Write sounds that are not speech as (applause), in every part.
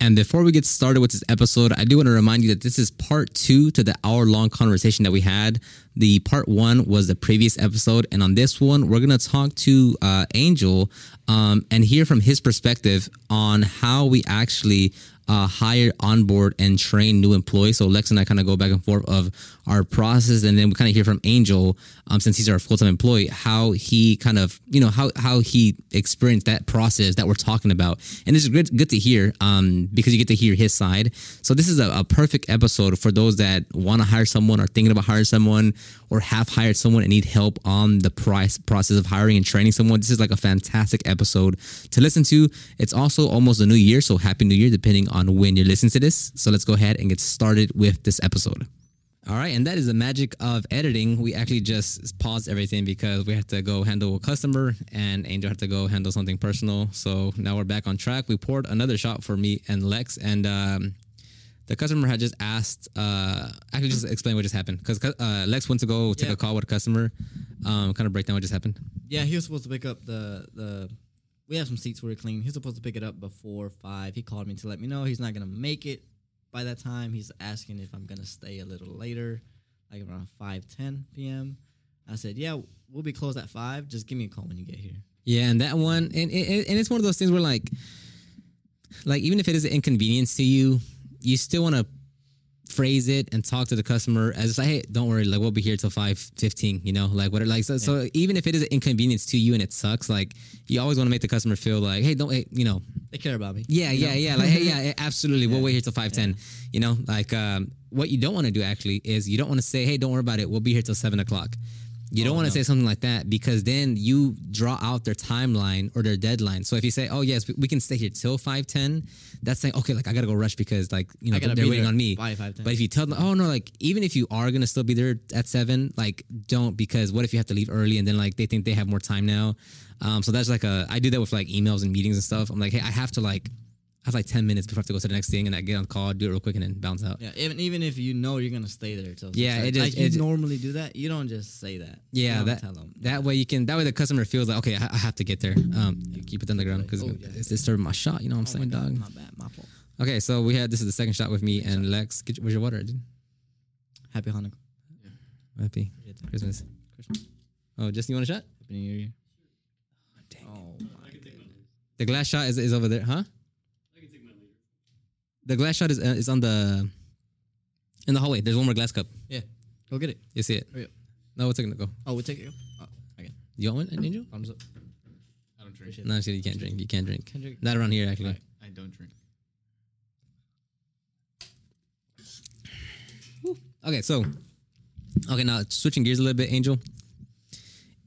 And before we get started with this episode, I do want to remind you that this is part two to the hour long conversation that we had. The part one was the previous episode. And on this one, we're going to talk to uh, Angel um, and hear from his perspective on how we actually uh, hire, onboard, and train new employees. So Lex and I kind of go back and forth of our process, and then we kind of hear from Angel, um, since he's our full time employee, how he kind of you know how how he experienced that process that we're talking about, and it's good good to hear um, because you get to hear his side. So this is a, a perfect episode for those that want to hire someone or thinking about hiring someone or have hired someone and need help on the price process of hiring and training someone. This is like a fantastic episode to listen to. It's also almost a new year, so happy new year depending on when you're listening to this. So let's go ahead and get started with this episode. All right, and that is the magic of editing. We actually just paused everything because we had to go handle a customer, and Angel had to go handle something personal. So now we're back on track. We poured another shot for me and Lex, and um, the customer had just asked. Uh, actually, just explain what just happened because uh, Lex went to go take Yeah. a call with a customer. Um, kind of break down what just happened. Yeah, he was supposed to pick up the the. We have some seats we were clean. He's supposed to pick it up before five. He called me to let me know he's not gonna make it by that time. He's asking if I'm gonna stay a little later, like around five ten p.m. I said, yeah, we'll be closed at five. Just give me a call when you get here. Yeah, and that one, and, and and it's one of those things where like, like even if it is an inconvenience to you, you still want to phrase it and talk to the customer as like, hey, don't worry, like we'll be here till five fifteen, you know, like what, like so. So even if it is an inconvenience to you and it sucks, like you always want to make the customer feel like, hey, don't, hey, you know, They care about me. yeah, yeah, yeah. Like, hey, (laughs) yeah, absolutely. We'll wait here till five ten. You know, like um, what you don't want to do actually is you don't want to say, hey, don't worry about it. We'll be here till seven o'clock. You don't want to say something like that because then you draw out their timeline or their deadline. So if you say, oh yes, we, we can stay here till five ten, that's saying, okay, like I gotta go rush because like you know they're waiting on me. But if you tell them, oh no, like even if you are gonna still be there at seven, like don't because what if you have to leave early and then like they think they have more time now. Um, so that's like a I do that with like emails and meetings and stuff. I'm like, hey, I have to like I have like ten minutes before I have to go to the next thing, and I get on the call, do it real quick, and then bounce out. Yeah, even even if you know you're gonna stay there till Yeah, six, it just- like you it normally do that. You don't just say that. Yeah, you that tell them. that way you can that way the customer feels like okay, I, I have to get there. Um, you keep it on the ground because oh, yeah. it's disturbing my shot. You know what I'm Oh my saying, God, dog? My bad, my fault. Okay, so we had this is the second shot with me and Lex. Get, your- where's your water, dude? Happy Hanukkah. Happy Christmas. Christmas. Oh, Justin, you want a shot? Happy New Year. dang Oh my goodness. The glass shot is, is over there, huh? The glass shot is uh, is on the in the hallway. There's one more glass cup. Yeah, go get it. You see it? Hurry up. No, we're taking it. Go. Oh, we'll take it. Oh, okay. You want one, Angel? Thumbs up. I don't drink. No, you can't drink. You can't drink. Not drink. Not around here, actually. I, I don't drink. Okay, so okay, now switching gears a little bit, Angel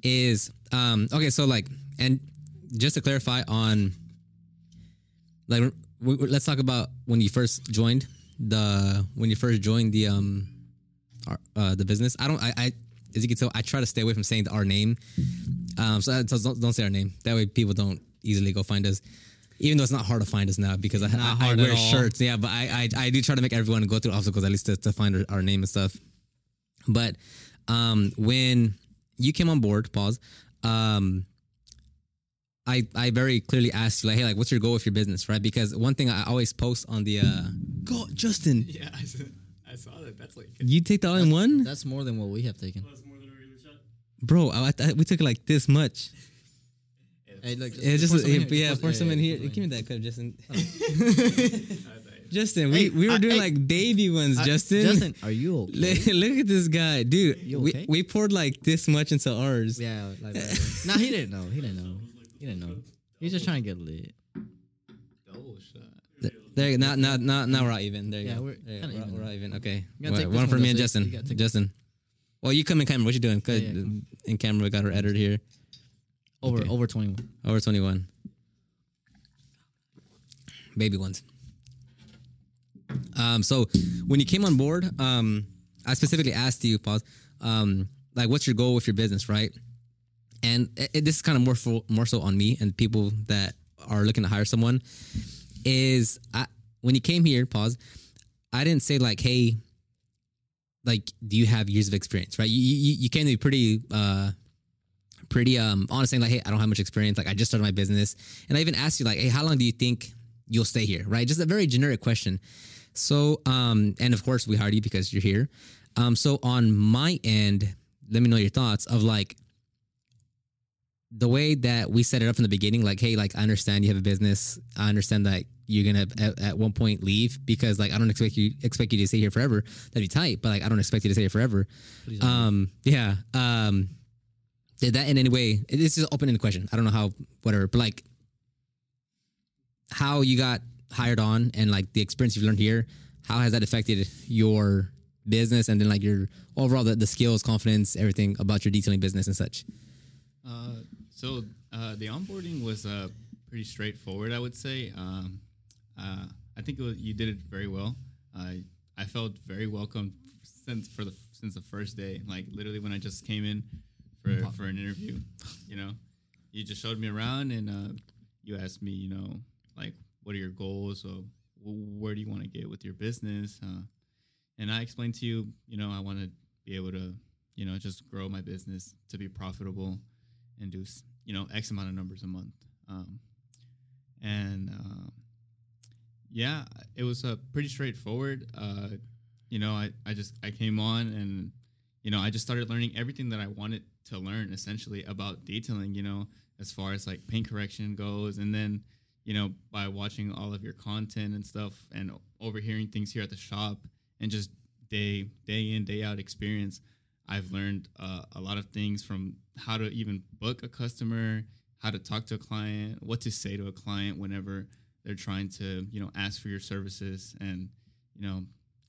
is um okay, so like and just to clarify on like let's talk about when you first joined the when you first joined the um our, uh the business. I don't I, I as you can tell I try to stay away from saying our name. Um so, so don't don't say our name. That way people don't easily go find us. Even though it's not hard to find us now because I, I, I wear shirts, yeah. But I, I I do try to make everyone go through obstacles at least to, to find our, our name and stuff. But um, when you came on board, pause. Um, I I very clearly asked you like, hey, like, what's your goal with your business, right? Because one thing I always post on the uh, go Justin, (laughs) Yeah, I, saw- I saw that. That's like you take the all in one, That's more than what we have taken. bro. I, I, we took like this much. Hey, look, It's just pour some in yeah, here. pour some in here. pour Give me that cup, Justin. in. (laughs) (laughs) Justin, we, Hey, we were I- doing hey. like baby ones, Uh, Justin. Justin, are you okay? Look, look at this guy, dude. You we, okay? we poured like this much into ours. yeah, like, like, nah, he didn't know. He didn't know. He didn't know. He's just trying to get lit. double shot. There, there you go. Now, we're all even. There you Yeah, go. we're you kinda We're, even. we're even. Okay. You One one for one, me and Justin. Justin. You. Well, you come in camera. What you doing? 'Cause Yeah, yeah. In camera, we got our editor here. Over Okay. over twenty one. Over 21. Baby ones. Um, so when you came on board, um, I specifically asked you, pause, um, like, what's your goal with your business, right? And it, this is kind of more for, more so on me and people that are looking to hire someone. Is I, when you came here, pause. I didn't say like, hey, like, do you have years of experience, right? You you, you came to be pretty uh, pretty um honest saying like, hey, I don't have much experience. Like I just started my business. And I even asked you like, hey, how long do you think you'll stay here, right? Just a very generic question. So, um, and of course, we hired you because you're here. Um, so on my end, let me know your thoughts of like the way that we set it up from the beginning. Like, hey, like I understand you have a business. I understand that you're gonna at, at one point leave because like I don't expect you expect you to stay here forever. That'd be tight, but like I don't expect you to stay here forever. Um, yeah. Um, did that in any way? This is open ended question. I don't know how, whatever, but like how you got hired on and like the experience you've learned here, how has that affected your business and then like your overall the, the skills, confidence, everything about your detailing business and such? Uh, so uh, the onboarding was uh, pretty straightforward, I would say. Um, uh, I think it was, you did it very well. Uh, I felt very welcome since for the since the first day. Like literally when I just came in for for an interview, you know, you just showed me around and uh, you asked me, you know, like what are your goals or where do you want to get with your business? Uh, and I explained to you, you know, I want to be able to, you know, just grow my business to be profitable do you know x amount of numbers a month. Um, and um, yeah it was uh, pretty straightforward. Uh, you know I, I just i came on and you know i just started learning everything that i wanted to learn essentially about detailing you know as far as like paint correction goes. And then you know by watching all of your content and stuff and overhearing things here at the shop and just day day in day out experience I've learned uh, a lot of things from how to even book a customer, how to talk to a client, what to say to a client whenever they're trying to, you know, ask for your services and, you know,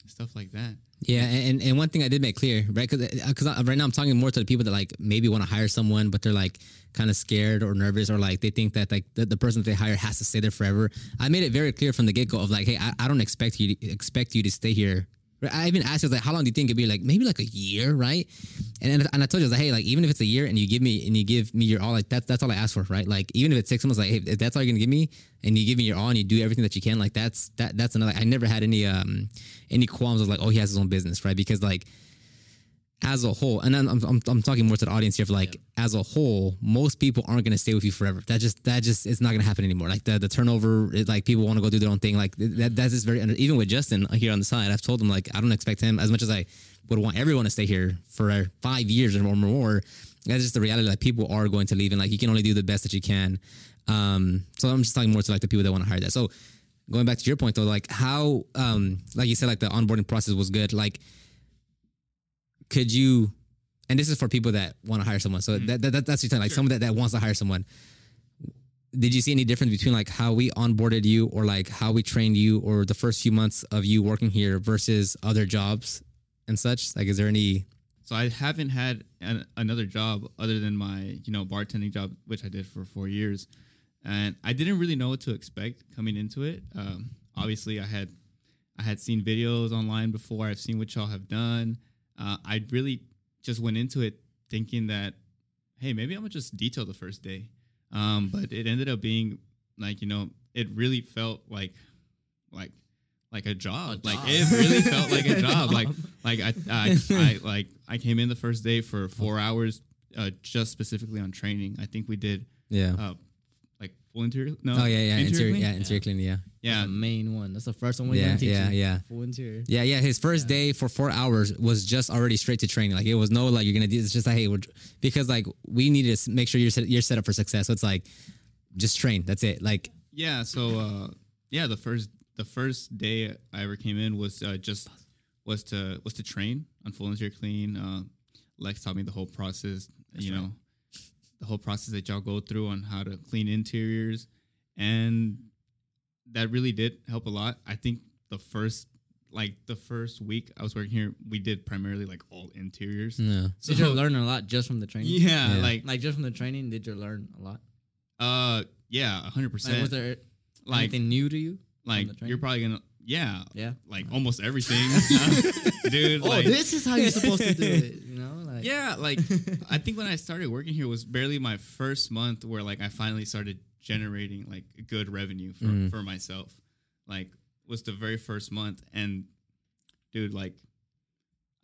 stuff like that. Yeah, and, and one thing I did make clear, right? Because because right now I'm talking more to the people that like maybe want to hire someone, but they're like kind of scared or nervous, or like they think that like the, the person that they hire has to stay there forever. I made it very clear from the get go of like, hey, I, I don't expect you to, expect you to stay here. I even asked you like, how long do you think it'd be? Like maybe like a year, right? And and, and I told you I was like, hey, like even if it's a year and you give me and you give me your all, like that's that's all I ask for, right? Like even if it's six months, like hey, if that's all you're gonna give me, and you give me your all and you do everything that you can, like that's that that's another. I never had any um any qualms of like, oh, he has his own business, right? Because like as a whole, and I'm, I'm, I'm talking more to the audience here. Like, as a whole, most people aren't going to stay with you forever. That just, that just, it's not going to happen anymore. Like the, the turnover, it, like people want to go do their own thing. Like that, that's just very, even with Justin here on the side, I've told him like, I don't expect him as much as I would want everyone to stay here for five years or more. more that's just the reality. Like people are going to leave, and like you can only do the best that you can. Um, so I'm just talking more to like the people that want to hire that. So going back to your point though, like how, um, like you said, like the onboarding process was good. Like could you and this is for people that want to hire someone so that, that, that's your time like someone that, that wants to hire someone did you see any difference between like how we onboarded you or like how we trained you or the first few months of you working here versus other jobs and such like is there any So I haven't had an, another job other than my, you know, bartending job, which I did for four years, and I didn't really know what to expect coming into it. Um, obviously, I had I had seen videos online before. I've seen what y'all have done. Uh, I really just went into it thinking that, hey, maybe I'm gonna just detail the first day. Um, but it ended up being like, you know, it really felt like, like, like a job. Like it really (laughs) felt like a job. Like, like I, (laughs) I, I, like I came in the first day for four hours, uh, just specifically on training. I think we did, yeah uh, like full interior. No, oh yeah yeah interior, clean? yeah interior cleaning yeah yeah. the main one. That's the first one we Yeah, yeah, teach yeah, you. yeah. Full interior. yeah yeah his first day for four hours was just already straight to training like it was no like you're gonna do it's just like hey we're, because like we need to make sure you're set, you're set up for success so it's like just train that's it like Yeah, so uh, yeah, the first the first day I ever came in was uh, just was to was to train on full interior clean. Uh, Lex taught me the whole process. you know, the whole process that y'all go through on how to clean interiors, and that really did help a lot. I think the first like the first week I was working here, we did primarily like all interiors. no Did you learn a lot just from the training? Yeah, Yeah. like Like just from the training, did you learn a lot? uh, yeah, hundred Like, was there Like anything new to you? like you're probably gonna yeah Yeah. like almost everything (laughs) dude Oh, like, this is how you're supposed to do it. You know, like yeah like i think when i started working here was barely my first month where like i finally started generating like good revenue for, Mm. for myself like was the very first month and dude like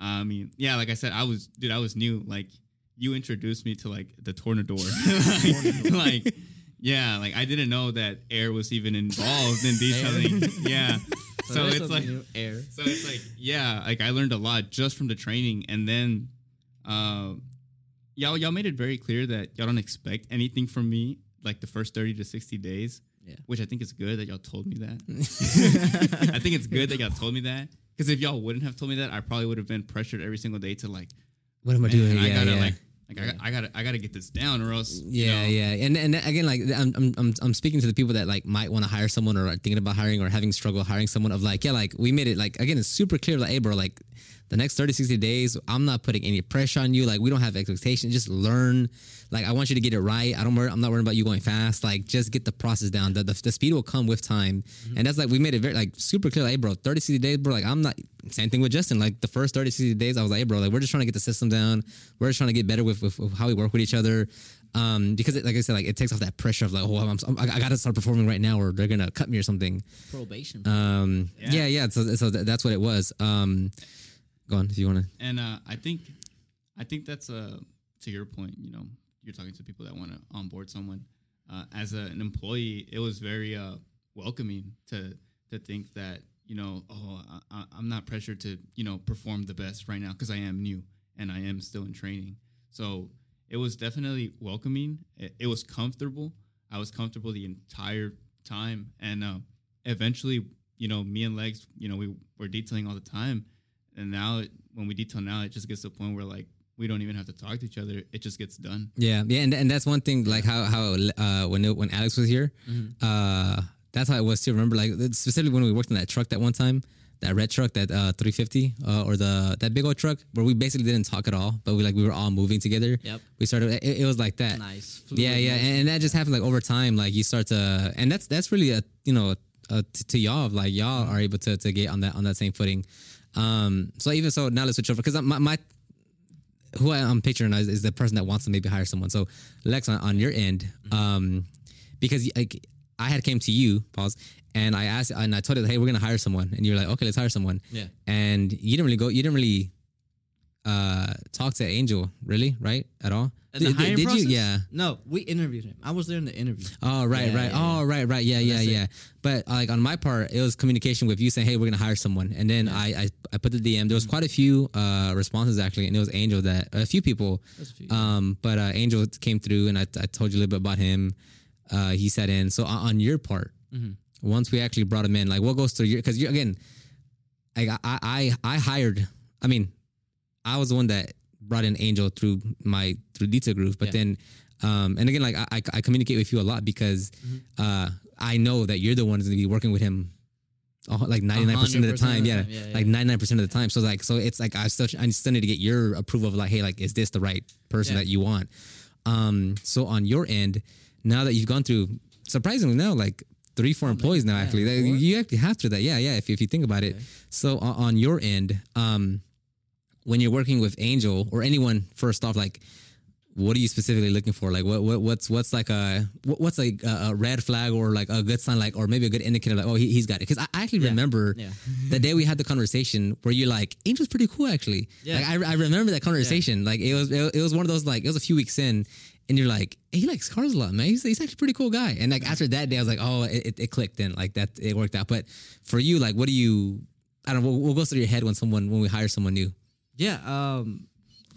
i mean yeah like i said i was dude i was new like you introduced me to like the tornador (laughs) like, like Yeah, like I didn't know that air was even involved in detailing. yeah. So, it's like air. so it's like yeah, like I learned a lot just from the training and then uh y'all y'all made it very clear that y'all don't expect anything from me like the first 30 to 60 days. Yeah. Which I think is good that y'all told me that. (laughs) (laughs) I think it's good that y'all told me that. Because if y'all wouldn't have told me that, I probably would have been pressured every single day to like, What am I doing? I yeah, gotta yeah. like, like I, got- I gotta, I gotta get this down, or else, you Yeah, know, yeah, and and again, like I'm I'm I'm, I'm speaking to the people that like might want to hire someone or are thinking about hiring or having struggle hiring someone. Of like, yeah, like we made it like again, it's super clear. Like, hey, bro, like the next 30, 60 days, I'm not putting any pressure on you. Like, we don't have expectations. Just learn. Like, I want you to get it right. I don't. Worry, I'm not worried about you going fast. Like, just get the process down. The, the, the speed will come with time, and that's like we made it very like super clear. Like, hey, bro, 30, 60 days, bro. Like, I'm not. Same thing with Justin. Like the first 30, 60 days, I was like, hey, bro, like we're just trying to get the system down. We're just trying to get better with, with, with how we work with each other. Um, because it, like I said, like it takes off that pressure of like, oh, I'm, I'm, I got to start performing right now, or they're gonna cut me or something. Probation. Um, yeah, Yeah. yeah. so, so th- that's what it was. Um, go on if you want to. and uh, I think, I think that's uh, to your point. You know, you're talking to people that want to onboard someone. Uh, as a, an employee, it was very uh, welcoming to to think that you know, oh, I, I'm not pressured to you know perform the best right now because I am new and I am still in training. So it was definitely welcoming. It, it was comfortable. I was comfortable the entire time, and uh, eventually, you know, me and Lex, you know, we were detailing all the time, and now it, when we detail now, it just gets to the point where like we don't even have to talk to each other. It just gets done. Yeah, yeah, and, and that's one thing. Like how how uh, when it, when Alex was here, uh, that's how it was too. Remember, like specifically when we worked on that truck that one time, that red truck, that uh, 350, uh, or the that big old truck, where we basically didn't talk at all, but we like we were all moving together. Yep. We started. It, it was like that. nice. Yeah, Fluid yeah, motion. and, and that just happened like over time. Like you start to, and that's that's really a you know a, t- to y'all of like y'all are able to to get on that on that same footing. Um, so even so, now let's switch over because my my who I'm picturing is, is the person that wants to maybe hire someone. So Lex, on, on your end, um, because like I had came to you, pause, and I asked and I told you, hey, we're gonna hire someone, and you're like, okay, let's hire someone. Yeah. And you didn't really go. You didn't really uh talk to Angel, really, right? At all? At Did- did- did you? Yeah. No, we interviewed him. I was there in the interview. Oh right, Yeah, right. yeah, oh right, right. Yeah, yeah, that's it. yeah. But like on my part, it was communication with you saying, "Hey, we're gonna hire someone," and then I, I I put the DM. There was quite a few uh responses actually, and it was Angel that a few people. A few. Um, but uh, Angel came through, and I, I told you a little bit about him. Uh, he sat in. So on, your part, Mm-hmm. once we actually brought him in, like what goes through your? Because you again, I, I I I hired. I mean, I was the one that brought in Angel through my through Detail Groove, but Yeah. then um and again like I, I I communicate with you a lot because Mm-hmm. uh I know that you're the one who's gonna be working with him uh, like 99% of the time of the yeah, time. Yeah, like 99% of the time so like so it's like I still I still need to get your approval of like hey like is this the right person Yeah. that you want um so on your end now that you've gone through surprisingly now like three four employees now Oh, actually Like, you actually have to that yeah yeah if, if you think about it so on, on your end um when you're working with Angel or anyone, first off, like, what are you specifically looking for? Like, what, what what's what's like a what- what's like a, a red flag or like a good sign, like, or maybe a good indicator, like, oh, he, he's got it. Because I I actually Yeah. remember Yeah. (laughs) the day we had the conversation where you're like, Angel's pretty cool, actually. Yeah. Like, I, I remember that conversation. Like, it was it, was one of those like it was a few weeks in. And you're like, hey, he likes cars a lot, man. He's, he's actually a pretty cool guy. And like after that day, I was like, oh, it, it- it clicked and like that, it worked out. But for you, like, what do you? I don't know. What, what goes through your head when someone when we hire someone new? Yeah, um,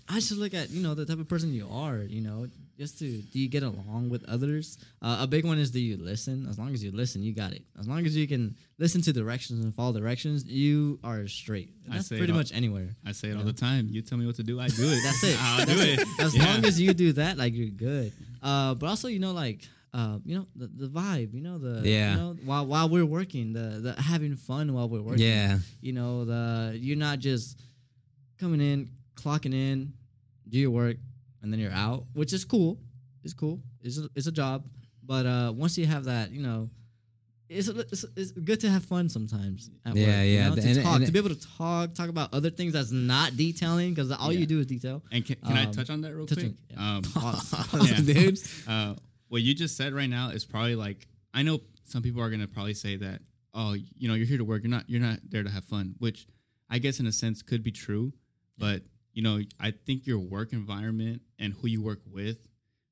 I just look at you know the type of person you are. You know, just to do you get along with others? Uh, a big one is do you listen? As long as you listen, you got it. As long as you can listen to directions and follow directions, you are straight. And I That's say it pretty all- much anywhere. I say it all the time. You tell me what to do, I do it. That's it. (laughs) I'll (laughs) That's do it. it. As Yeah. long as you do that, like you're good. Uh, but also, you know, like. Uh, you know the, the vibe, you know the Yeah. you know while while we're working, the the having fun while we're working. Yeah. you know the you're not just coming in clocking in do your work and then you're out which is cool it's cool it's a, it's a job but uh once you have that you know it's, it's, it's good to have fun sometimes at Yeah, work, you yeah, know, to and- talk and- to be able to talk talk about other things that's not detailing because all Yeah. you do is detail And can, can I Um, touch on that real touch quick? on- yeah. Um, (laughs) (laughs) Pause. Yeah. dude. (laughs) uh, what you just said right now is probably like I know some people are gonna probably say that oh you know you're here to work you're not you're not there to have fun which I guess in a sense could be true but you know I think your work environment and who you work with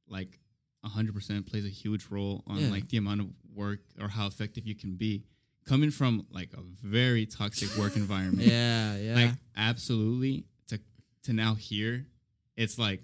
like hundred percent plays a huge role on Yeah. like the amount of work or how effective you can be. Coming from like a very toxic work (laughs) environment, Yeah, yeah. like absolutely to to now here, it's like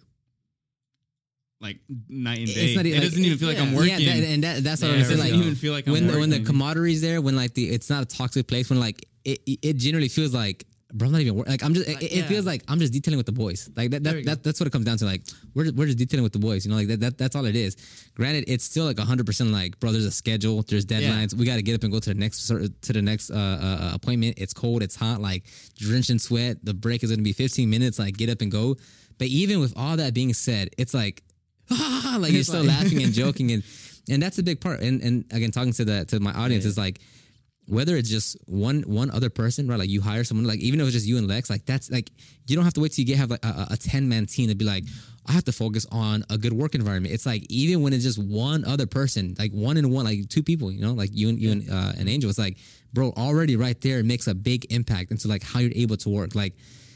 like night and It's day. not it like, doesn't even feel like I'm working. Yeah, that, and that, that's what Yeah, I'm saying. doesn't Like, even feel like I'm when the, when the working. camaraderie is there, when like the it's not a toxic place, when like it it generally feels like. Bro, I'm not even like I'm just. It, Like, it yeah. feels like I'm just detailing with the boys. Like that, that, that that's what it comes down to. Like we're we're just detailing with the boys. You know, like that. that that's all it is. Granted, it's still like 100 percent like, bro. There's a schedule. There's deadlines. We got to get up and go to the next to the next uh, uh, appointment. It's cold. It's hot. Like drenched in sweat. The break is going to be 15 minutes. Like get up and go. But even with all that being said, it's like, ah, (laughs) like you're still laughing and (laughs) joking and and that's a big part. And and again, talking to the to my audience is like whether it's just one one other person, right? Like you hire someone, like even if it's just you and Lex, like that's like you don't have to wait till you get have like a, a ten man team to be like, I have to focus on a good work environment. It's like even when it's just one other person, like one in one, like two people, you know, like you and you and uh, an angel, it's like, bro, already right there makes a big impact into like how you're able to work, like.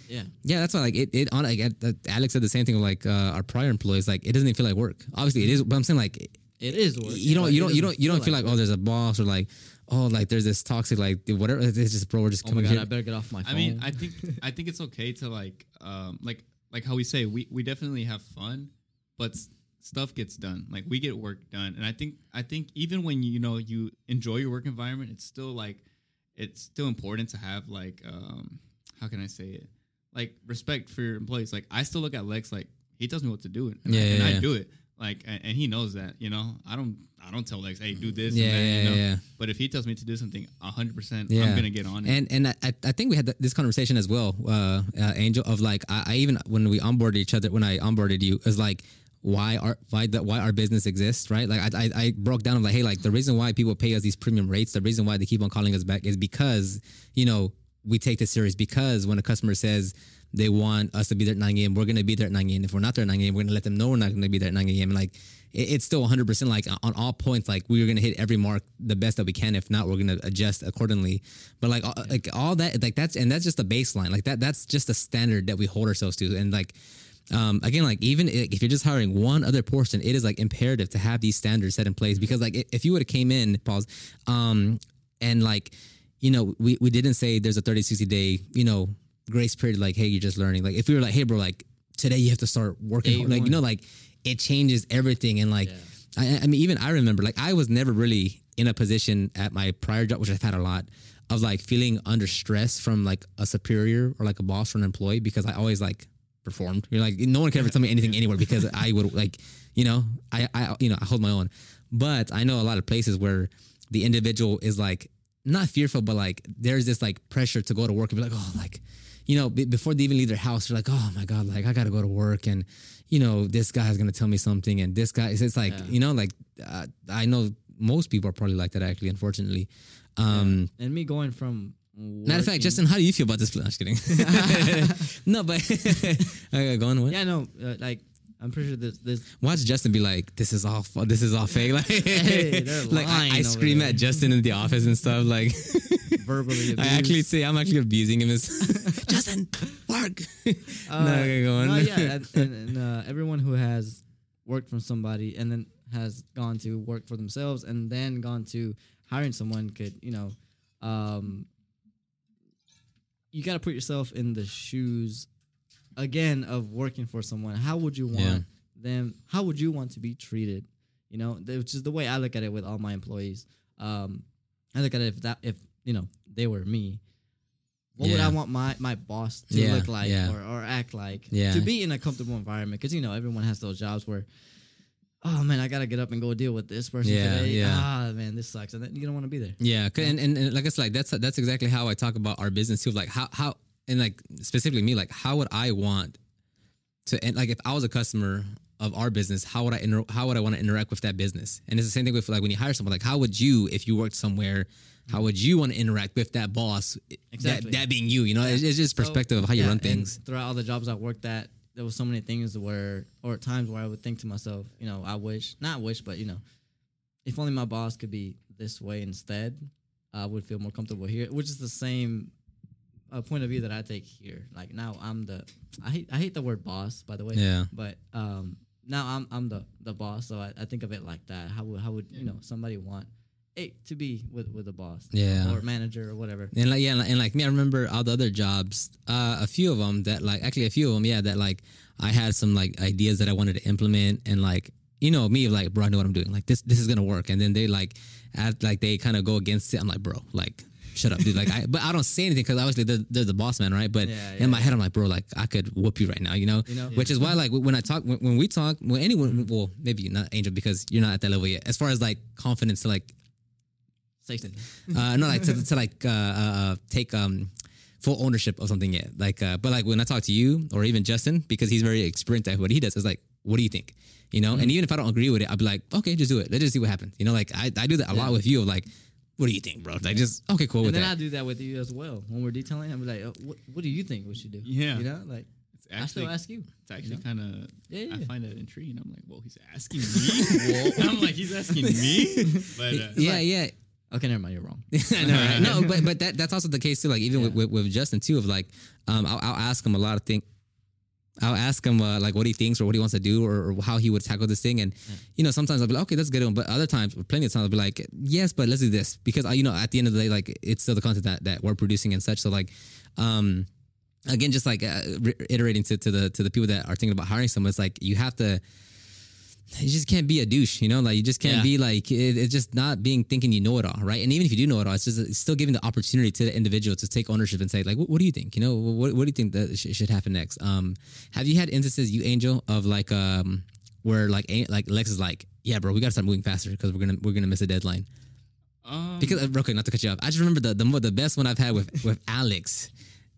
yeah. Yeah, that's why like it, it on like Alex said the same thing with like uh, our prior employees. Like it doesn't even feel like work. Obviously, it is, but I'm saying like It is work. you don't you don't you don't you don't feel like, oh there's a boss or like oh like there's this toxic like whatever it's just bro we're just Oh my coming god, here I better get off my phone. I mean, I think (laughs) I think it's okay to like um like like how we say we we definitely have fun, but s- stuff gets done. Like we get work done, and I think I think even when you know you enjoy your work environment, it's still like it's still important to have like um how can I say it like respect for your employees. Like I still look at Lex like he tells me what to do, and, Yeah, I, and yeah, I yeah. do it. Like and, and he knows that, you know. I don't I don't tell Lex, hey, do this. Yeah, and that, yeah, you know? yeah. But if he tells me to do something, hundred percent, Yeah. I'm gonna get on it. and and I, I think we had this conversation as well uh, uh angel of like I, I even when we onboarded each other when I onboarded you is like why our why the why our business exists right like I, I I broke down of like hey like the reason why people pay us these premium rates the reason why they keep on calling us back is because you know we take this serious because when a customer says they want us to be there at 9 a.m. We're going to be there at 9 a.m. If we're not there at 9 a.m., we're going to let them know we're not going to be there at 9 a.m. And like, it, it's still 100% like on all points, like we're going to hit every mark the best that we can. If not, we're going to adjust accordingly. But like, all- like all that, like that's, and that's just the baseline. Like that, that's just a standard that we hold ourselves to. And like, um, again, like even if you're just hiring one other person, it is like imperative to have these standards set in place because like if you would have came in, pause, um, and like, you know, we, we didn't say there's a 30, 60 day, you know, grace period. Like, hey, you're just learning. Like if we were like, hey, bro, like today you have to start working, hard. like, you know, like it changes everything. And like, I, I mean, even I remember, like I was never really in a position at my prior job, which I've had a lot of like feeling under stress from like a superior or like a boss or an employee because I always like performed. You're like no one can ever tell me anything anywhere because (laughs) I would like you know I I you know I hold my own. But I know a lot of places where the individual is like not fearful, but like there's this like pressure to go to work and be like oh like you know b- before they even leave their house they're like oh my god like I got to go to work and you know this guy's gonna tell me something and this guy it's it's like Yeah. you know like uh, I know most people are probably like that actually unfortunately. Um, and me going from Matter of fact, Justin, how do you feel about this? I'm just kidding. no, but okay, go on. What? Yeah, no, uh, like I'm pretty sure this this Watch Justin be like, "This is all. fu- This is all fake." (laughs) Like, Hey, they're like I, lying I over scream there. at Justin in the office and stuff. Like, (laughs) verbally abused. I actually say I'm actually abusing him. As (laughs) Justin, work. Uh, no, okay, go on. no, yeah, and, and, and uh, everyone who has worked from somebody and then has gone to work for themselves and then gone to hiring someone could, you know, um, you got to put yourself in the shoes again of working for someone. How would you want Yeah. them? How would you want to be treated? You know, which is the way I look at it with all my employees. Um, I look at it if that if you know they were me. What would I want my, my boss to Yeah, look like yeah. or, or act like Yeah. to be in a comfortable environment? Because you know everyone has those jobs where, oh man, I gotta get up and go deal with this person Yeah, today. yeah. Ah man, this sucks, and then you don't want to be there. Yeah. and, and, and like I said, like that's that's exactly how I talk about our business too. Like how how and like specifically me, like how would I want to and like if I was a customer of our business, how would I inter- how would I want to interact with that business? And it's the same thing with like when you hire someone, like how would you if you worked somewhere, how would you want to interact with that boss? Exactly. That, that being you, you know, it's, it's just So, perspective of how you yeah, run things. Throughout all the jobs I worked at, there was so many things where, or times where I would think to myself, you know, I wish, not wish, but you know, if only my boss could be this way instead, I would feel more comfortable here. Which is the same uh, point of view that I take here. Like now, I'm the, I hate, I hate the word boss, by the way. Yeah. But um, now I'm I'm the the boss, so I, I think of it like that. How would how would you know somebody want it to be with with the boss, Yeah. or manager or whatever. And like yeah, and like, and like me, I remember all the other jobs. Uh, a few of them that like actually a few of them, yeah, that like I had some like ideas that I wanted to implement, and like you know me, like bro, I know what I'm doing. Like this, this is gonna work. And then they like, act like they kind of go against it. I'm like, bro, like shut up, dude. Like, I, but I don't say anything because obviously they're, they're the boss man, right? But Yeah, in my yeah. head, I'm like, bro, like I could whoop you right now, you know? You know? Which is why, like, when I talk, when, when we talk, when anyone, well, maybe not Angel because you're not at that level yet. As far as like confidence to like Satan. (laughs) uh, no, like to, to like uh, uh, take um full ownership of something yet. Like, uh, but like when I talk to you or even Justin, because he's very experienced at what he does, it's like, what do you think? You know, and even if I don't agree with it, I'll be like, okay, just do it. Let's just see what happens. You know, like I, I do that a lot with you. Of like, what do you think, bro? Like, just okay, cool And with then that. I do that with you as well. When we're detailing, I'm like, oh, what, what do you think we should do? Yeah. You know, like It's I still ask you. it's actually kind of Yeah, yeah, I find that intriguing. I'm like, well, he's asking (laughs) me. I'm like, he's asking me. (laughs) But uh, yeah, yeah. Okay, never mind. You're wrong. (laughs) I know, right? No, but but that that's also the case too. Like even with, with, with Justin too, of like, um, I'll, I'll ask him a lot of things. I'll ask him uh, like what he thinks or what he wants to do or, or how he would tackle this thing, and you know sometimes I'll be like, okay, that's a good one. But other times, plenty of times, I'll be like, yes, but let's do this because uh, you know at the end of the day, like it's still the content that, that we're producing and such. So like, um, again, just like uh, reiterating to, to the to the people that are thinking about hiring someone, it's like you have to you just can't be a douche, you know. Like you just can't Yeah. be like it, it's just not being thinking you know it all, right? And even if you do know it all, it's just it's still giving the opportunity to the individual to take ownership and say like, what, what do you think? You know, what, what do you think that sh- should happen next? Um, have you had instances, you Angel, of like um where like like Lex is like, yeah, bro, we gotta start moving faster because we're gonna we're gonna miss a deadline. um, Because uh, real quick, not to cut you off, I just remember the the, the best one I've had with with Alex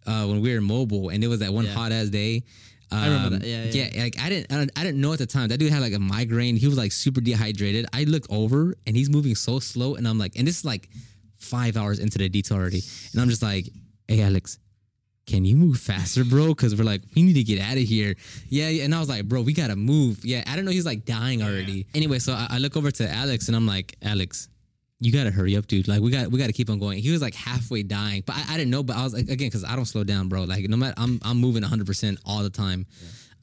uh, when we were mobile, and it was that one Yeah. hot ass day. I remember Um, that. Yeah, yeah. like I didn't, I didn't, I didn't know at the time that dude had like a migraine. He was like super dehydrated. I look over and he's moving so slow, and I'm like, and this is like five hours into the detail already, and I'm just like, hey Alex, can you move faster, bro? Because we're like, we need to get out of here. Yeah, yeah. And I was like, bro, we gotta move. Yeah, I didn't know he's like dying already. Anyway, so I, I look over to Alex and I'm like, Alex, you gotta hurry up, dude. Like we got we gotta keep on going. He was like halfway dying, but I, I didn't know. But I was like, again, because I don't slow down, bro. Like no matter, I'm I'm moving 100 percent all the time.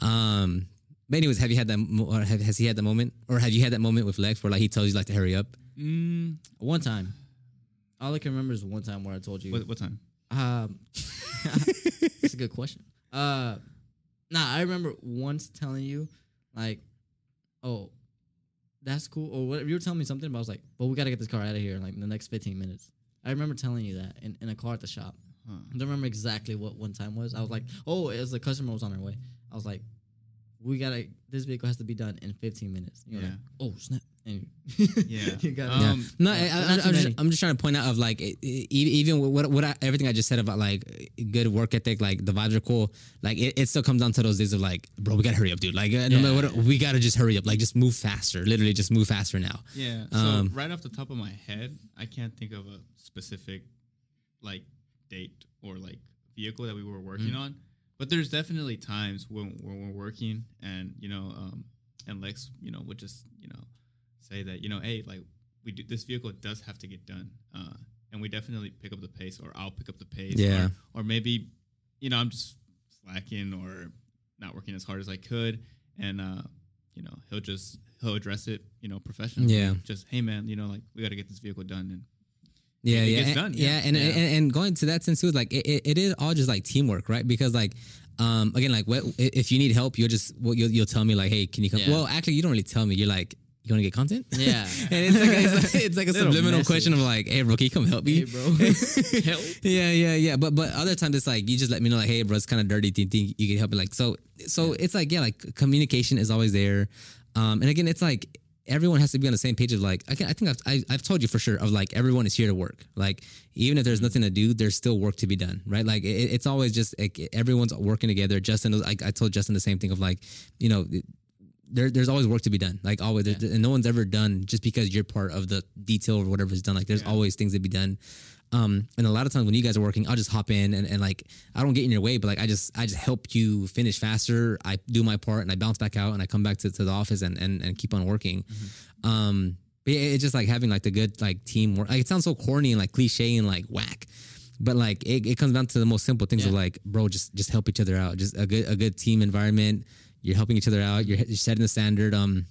Um, but anyways, have you had that? mo- Or have, has he had that moment, or have you had that moment with Lex where like he tells you like to hurry up? mm, One time, all I can remember is one time where I told you. what, what time? Um, (laughs) that's a good question. Uh, nah, I remember once telling you, like, oh, that's cool, or whatever. You were telling me something, but I was like, but we got to get this car out of here in like in the next 15 minutes. I remember telling you that in, in a car at the shop. Huh. I don't remember exactly what one time was. I was like, oh, as the customer was on their way. I was like, we gotta. This vehicle has to be done in 15 minutes. You're Yeah. like, oh snap! And Yeah. (laughs) you got Um, No, Yeah, I, but I, not I'm, just, just trying to point out of like e- e- even what what I, everything I just said about like good work ethic, like the vibes are cool. Like it, it still comes down to those days of like, bro, we gotta hurry up, dude. Like uh, no matter what, we gotta just hurry up. Like just move faster. Literally, just move faster now. Yeah. So Um, right off the top of my head, I can't think of a specific like date or like vehicle that we were working Mm. on. But there's definitely times when, when we're working and you know, um, and Lex, you know, would just you know say that you know, hey, like we do this vehicle does have to get done, uh, and we definitely pick up the pace, or I'll pick up the pace, Yeah. or, or maybe you know I'm just slacking or not working as hard as I could, and uh, you know he'll just he'll address it, you know, professionally. Yeah. Just hey man, you know, like we got to get this vehicle done, and Yeah, yeah, and, done, yeah, yeah. and, Yeah. And, and going to that sense too, like it, it, it is all just like teamwork, right? Because like, um, again, like what, if you need help, you'll just well, you'll, you'll tell me like, hey, can you come? Yeah. Well, actually, you don't really tell me. You're like, you want to get content? Yeah. (laughs) and it's like, it's like, it's like a (laughs) subliminal message. question of like, hey, bro, can you come help me? Hey, bro. (laughs) Help. yeah, yeah, yeah. But but other times it's like you just let me know like, hey, bro, it's kind of dirty. Do you think you can help me? Like so so it's like yeah, like communication is always there. Um, and again, it's like everyone has to be on the same page of like I, can, I think I've I, I've told you for sure of like everyone is here to work. Like even if there's nothing to do, there's still work to be done, right? Like it, it's always just like everyone's working together. Justin, I, I told Justin the same thing of like you know. There, there's always work to be done. Like always, there- and no one's ever done just because you're part of the detail or whatever is done. Like there's always things to be done. Um, and a lot of times when you guys are working, I'll just hop in and, and like I don't get in your way, but like I just I just help you finish faster. I do my part and I bounce back out and I come back to, to the office and, and and keep on working. Um, but yeah, it's just like having like the good like teamwork. Like it sounds so corny and like cliche and like whack, but like it, it comes down to the most simple things of like bro, just just help each other out. Just a good a good team environment. You're helping each other out. You're, you're setting the standard. Um,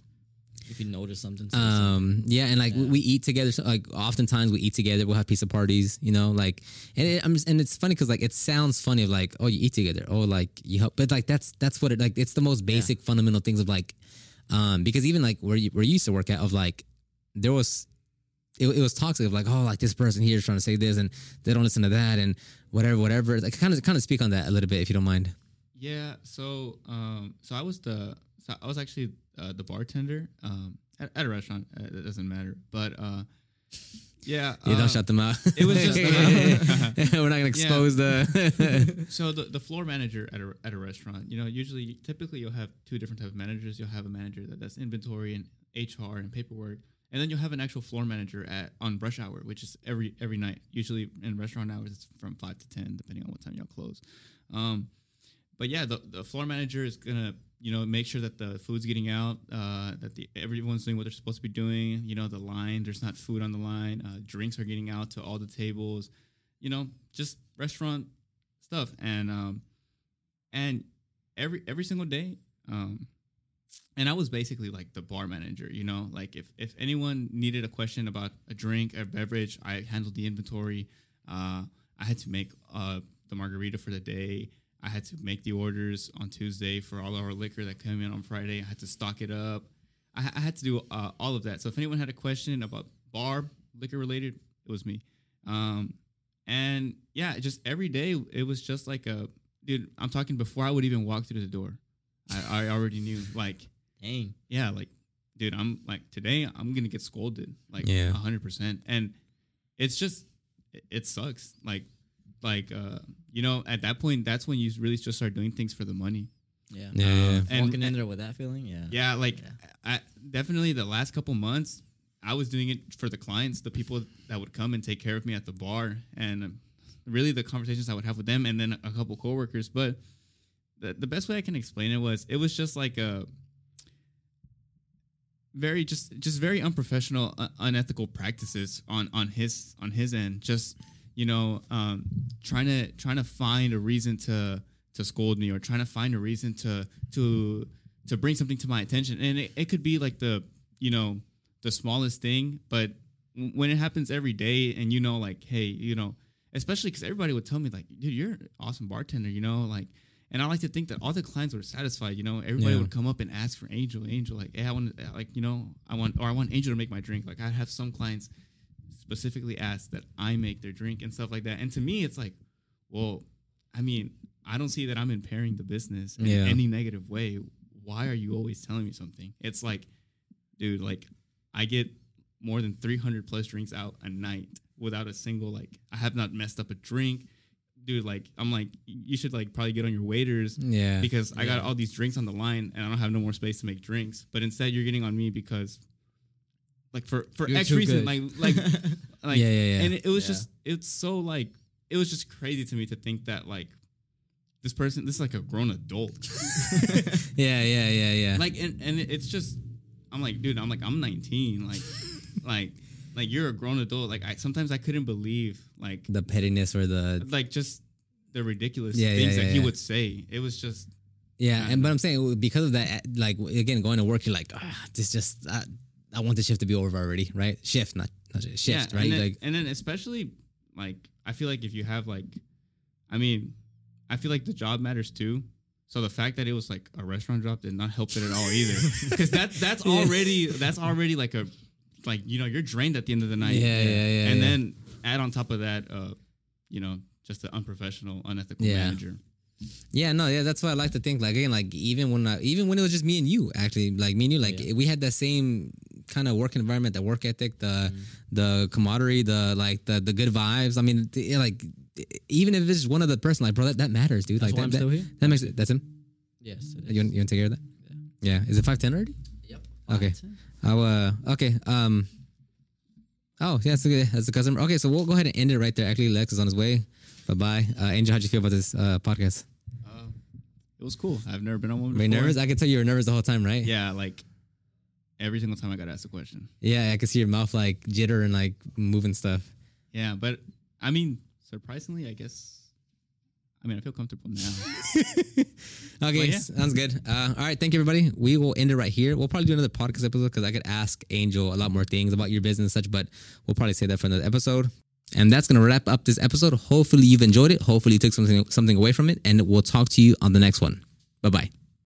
If you notice something, um, yeah, and like we, we eat together. So, like oftentimes we eat together. We'll have pizza parties, you know, like, and it, I'm just, and it's funny because like it sounds funny of like, oh, you eat together, oh, like you help, but like that's that's what it like. It's the most basic fundamental things of like, um, because even like where you where you used to work at of like, there was. It, it was toxic of like oh like this person here is trying to say this and they don't listen to that and whatever whatever like kind of kind of speak on that a little bit if you don't mind Yeah. So, um, so I was the, so I was actually uh, the bartender um, at, at a restaurant. Uh, it doesn't matter, but uh, yeah. yeah uh, don't shut them out it was just- (laughs) (laughs) we're not gonna expose the (laughs) So the, the floor manager at a, at a restaurant, you know, usually typically you'll have two different type of managers. You'll have a manager that does inventory and HR and paperwork, and then you'll have an actual floor manager at on rush hour, which is every every night. Usually in restaurant hours, it's from five to ten, depending on what time y'all close. Um, but yeah, the, the floor manager is gonna you know make sure that the food's getting out, uh, that the everyone's doing what they're supposed to be doing. You know, the line there's not food on the line, uh, drinks are getting out to all the tables. You know, just restaurant stuff, and um, and every every single day, um, and I was basically like the bar manager. You know, like if if anyone needed a question about a drink, a beverage, I handled the inventory. Uh, I had to make uh the margarita for the day. I had to make the orders on Tuesday for all of our liquor that came in on Friday. I had to stock it up. I, I had to do uh, all of that. So if anyone had a question about bar liquor related, it was me. Um, and yeah, just every day it was just like a dude. I'm talking before I would even walk through the door. I, I already knew like Dang. yeah, like dude, I'm like today I'm gonna get scolded like Yeah. hundred percent, and it's just it, it sucks. Like like uh you know at that point that's when you really just start doing things for the money. Yeah. Yeah, yeah. And- Walking in there with that feeling, yeah. Yeah, like I definitely the last couple months I was doing it for the clients, the people that would come and take care of me at the bar, and really the conversations I would have with them, and then a couple coworkers. But the, the best way I can explain it was it was just like a very just just very unprofessional, uh, unethical practices on on his on his end. Just you know, um, trying to trying to find a reason to to scold me or trying to find a reason to to to bring something to my attention, and it, it could be like the you know the smallest thing, but when it happens every day, and you know, like, hey, you know, especially because everybody would tell me like, dude, you're an awesome bartender, you know, like. And I like to think that all the clients were satisfied. You know, everybody Yeah. would come up and ask for Angel, Angel, like, hey, I want, like, you know, I want, or I want Angel to make my drink. Like, I have some clients specifically ask that I make their drink and stuff like that. And to me, it's like, well, I mean, I don't see that I'm impairing the business in Yeah. any negative way. Why are you always telling me something? It's like, dude, like, I get more than 300 plus drinks out a night without a single, like, I have not messed up a drink. Dude, like, I'm like, you should, like, probably get on your waiters yeah because I got all these drinks on the line and I don't have no more space to make drinks. But instead, you're getting on me because, like, for for You're X reason, good. like like (laughs) like, Yeah, yeah, yeah. And it, it was Yeah. just it's so like it was just crazy to me to think that like this person, this is like a grown adult, (laughs) (laughs) yeah yeah yeah yeah like and and it's just I'm like, dude, I'm like I'm 19, like like like you're a grown adult. Like I sometimes I couldn't believe like the pettiness or the like just the ridiculous Yeah, yeah, things that yeah, he would say. It was just Yeah, and but I'm saying because of that, like again, going to work, you're like, ah, this just, I, I want the shift to be over already, right? Shift, not, not shift, shift right? And then, like, and then especially like I feel like if you have like, I mean, I feel like the job matters too. So the fact that it was like a restaurant job did not help it at all either, (laughs) because that that's already that's already like a like you know you're drained at the end of the night. Yeah, yeah, yeah, And yeah. then add on top of that, uh, you know, just an unprofessional, unethical Yeah. manager. yeah, no, yeah, that's what I like to think. Like again, like even when I, even when it was just me and you, actually, like me and you, like we had that same kind of work environment, the work ethic, the the camaraderie, the like the the good vibes. I mean, the, like even if it's just one other person, like bro, that, that matters, dude. That's like why that, I'm that, here. that makes it. That's him. Yes. It is. You want, you want to take care of that? Yeah. Is it five ten already? Yep. Okay. Fine. I'll, uh, okay. Um, oh, yeah, that's a, good- that's a customer. Okay, so we'll go ahead and end it right there. Actually, Lex is on his way. Bye bye. Uh, Angel, how'd you feel about this uh, podcast? Uh, it was cool. I've never been on one. Were you nervous? I can tell you were nervous the whole time, right? Yeah, like every single time I got asked a question. Yeah, I could see your mouth like jitter and like moving stuff. Yeah, but I mean, surprisingly, I guess I mean, I feel comfortable now. (laughs) Okay, yeah. sounds good. Uh, all right, thank you, everybody. We will end it right here. We'll probably do another podcast episode because I could ask Angel a lot more things about your business and such, but we'll probably say that for another episode. And that's gonna wrap up this episode. Hopefully, you've enjoyed it. Hopefully, you took something something away from it, and we'll talk to you on the next one. Bye bye.